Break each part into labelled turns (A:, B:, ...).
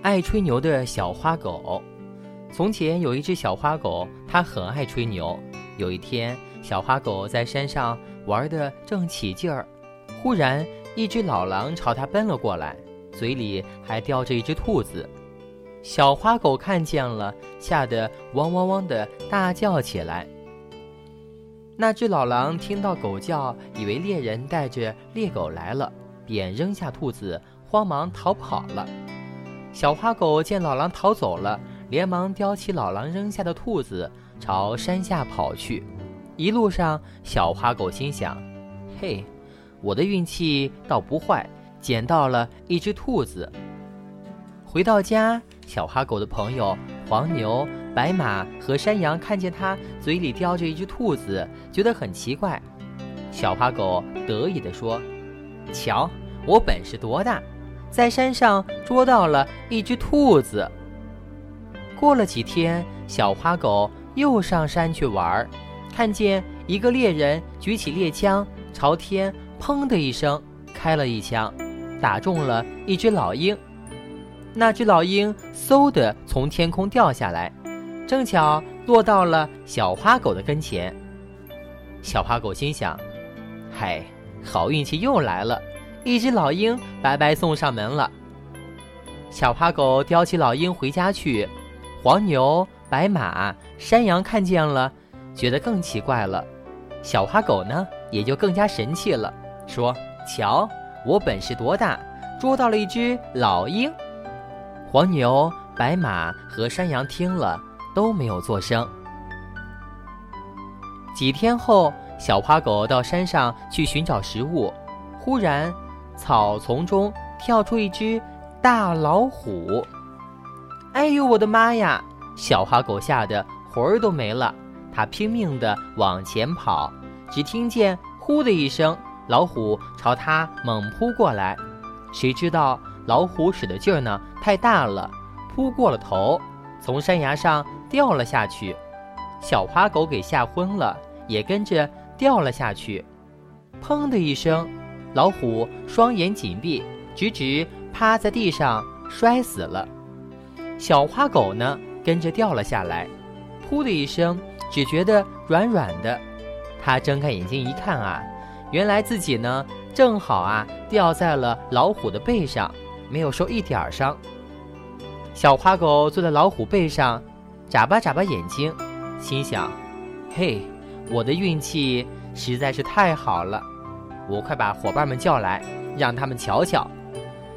A: 爱吹牛的小花狗。从前有一只小花狗，它很爱吹牛。有一天，小花狗在山上玩得正起劲儿，忽然一只老狼朝它奔了过来，嘴里还叼着一只兔子。小花狗看见了，吓得汪汪汪的大叫起来。那只老狼听到狗叫，以为猎人带着猎狗来了，便扔下兔子，慌忙逃跑了。小花狗见老狼逃走了，连忙叼起老狼扔下的兔子，朝山下跑去。一路上，小花狗心想：“嘿，我的运气倒不坏，捡到了一只兔子。”回到家，小花狗的朋友黄牛、白马和山羊看见它嘴里叼着一只兔子，觉得很奇怪。小花狗得意地说：“瞧，我本事多大！”在山上捉到了一只兔子。过了几天，小花狗又上山去玩，看见一个猎人举起猎枪，朝天“砰”的一声开了一枪，打中了一只老鹰。那只老鹰嗖的从天空掉下来，正巧落到了小花狗的跟前。小花狗心想：“嗨，好运气又来了。”一只老鹰白白送上门了。小花狗叼起老鹰回家去，黄牛、白马、山羊看见了，觉得更奇怪了。小花狗呢，也就更加神气了，说：“瞧，我本事多大，捉到了一只老鹰。”黄牛、白马和山羊听了都没有作声。几天后，小花狗到山上去寻找食物，忽然。草丛中跳出一只大老虎，哎呦，我的妈呀！小花狗吓得魂儿都没了，它拼命地往前跑，只听见“呼”的一声，老虎朝它猛扑过来。谁知道老虎使的劲儿呢太大了，扑过了头，从山崖上掉了下去。小花狗给吓昏了，也跟着掉了下去。砰的一声。老虎双眼紧闭，直直趴在地上摔死了。小花狗呢，跟着掉了下来，噗的一声，只觉得软软的。它睁开眼睛一看啊，原来自己呢正好啊掉在了老虎的背上，没有受一点儿伤。小花狗坐在老虎背上，眨巴眨巴眼睛，心想：嘿，我的运气实在是太好了。我快把伙伴们叫来，让他们瞧瞧。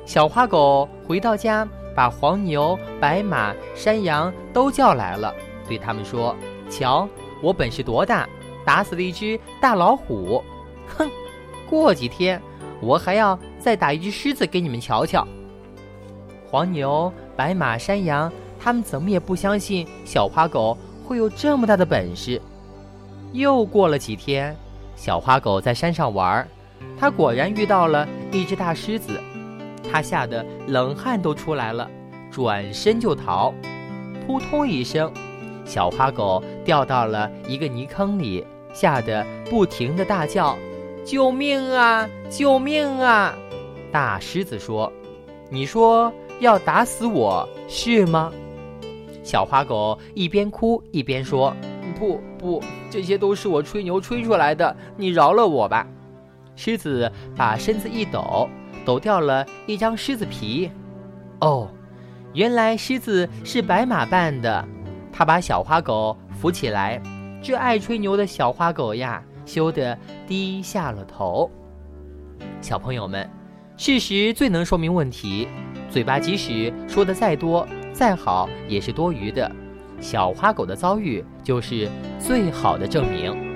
A: 小花狗回到家，把黄牛、白马、山羊都叫来了，对他们说：“瞧，我本事多大，打死了一只大老虎。哼，过几天我还要再打一只狮子给你们瞧瞧。”黄牛、白马、山羊，他们怎么也不相信小花狗会有这么大的本事。又过了几天，小花狗在山上玩儿。他果然遇到了一只大狮子，他吓得冷汗都出来了，转身就逃。扑通一声，小花狗掉到了一个泥坑里，吓得不停地大叫：“救命啊！救命啊！”大狮子说：“你说要打死我是吗？”小花狗一边哭一边说：“不不，这些都是我吹牛吹出来的，你饶了我吧。”狮子把身子一抖，抖掉了一张狮子皮。哦，原来狮子是白马扮的。他把小花狗扶起来，这爱吹牛的小花狗呀，羞得低下了头。小朋友们，事实最能说明问题，嘴巴即使说的再多再好，也是多余的。小花狗的遭遇就是最好的证明。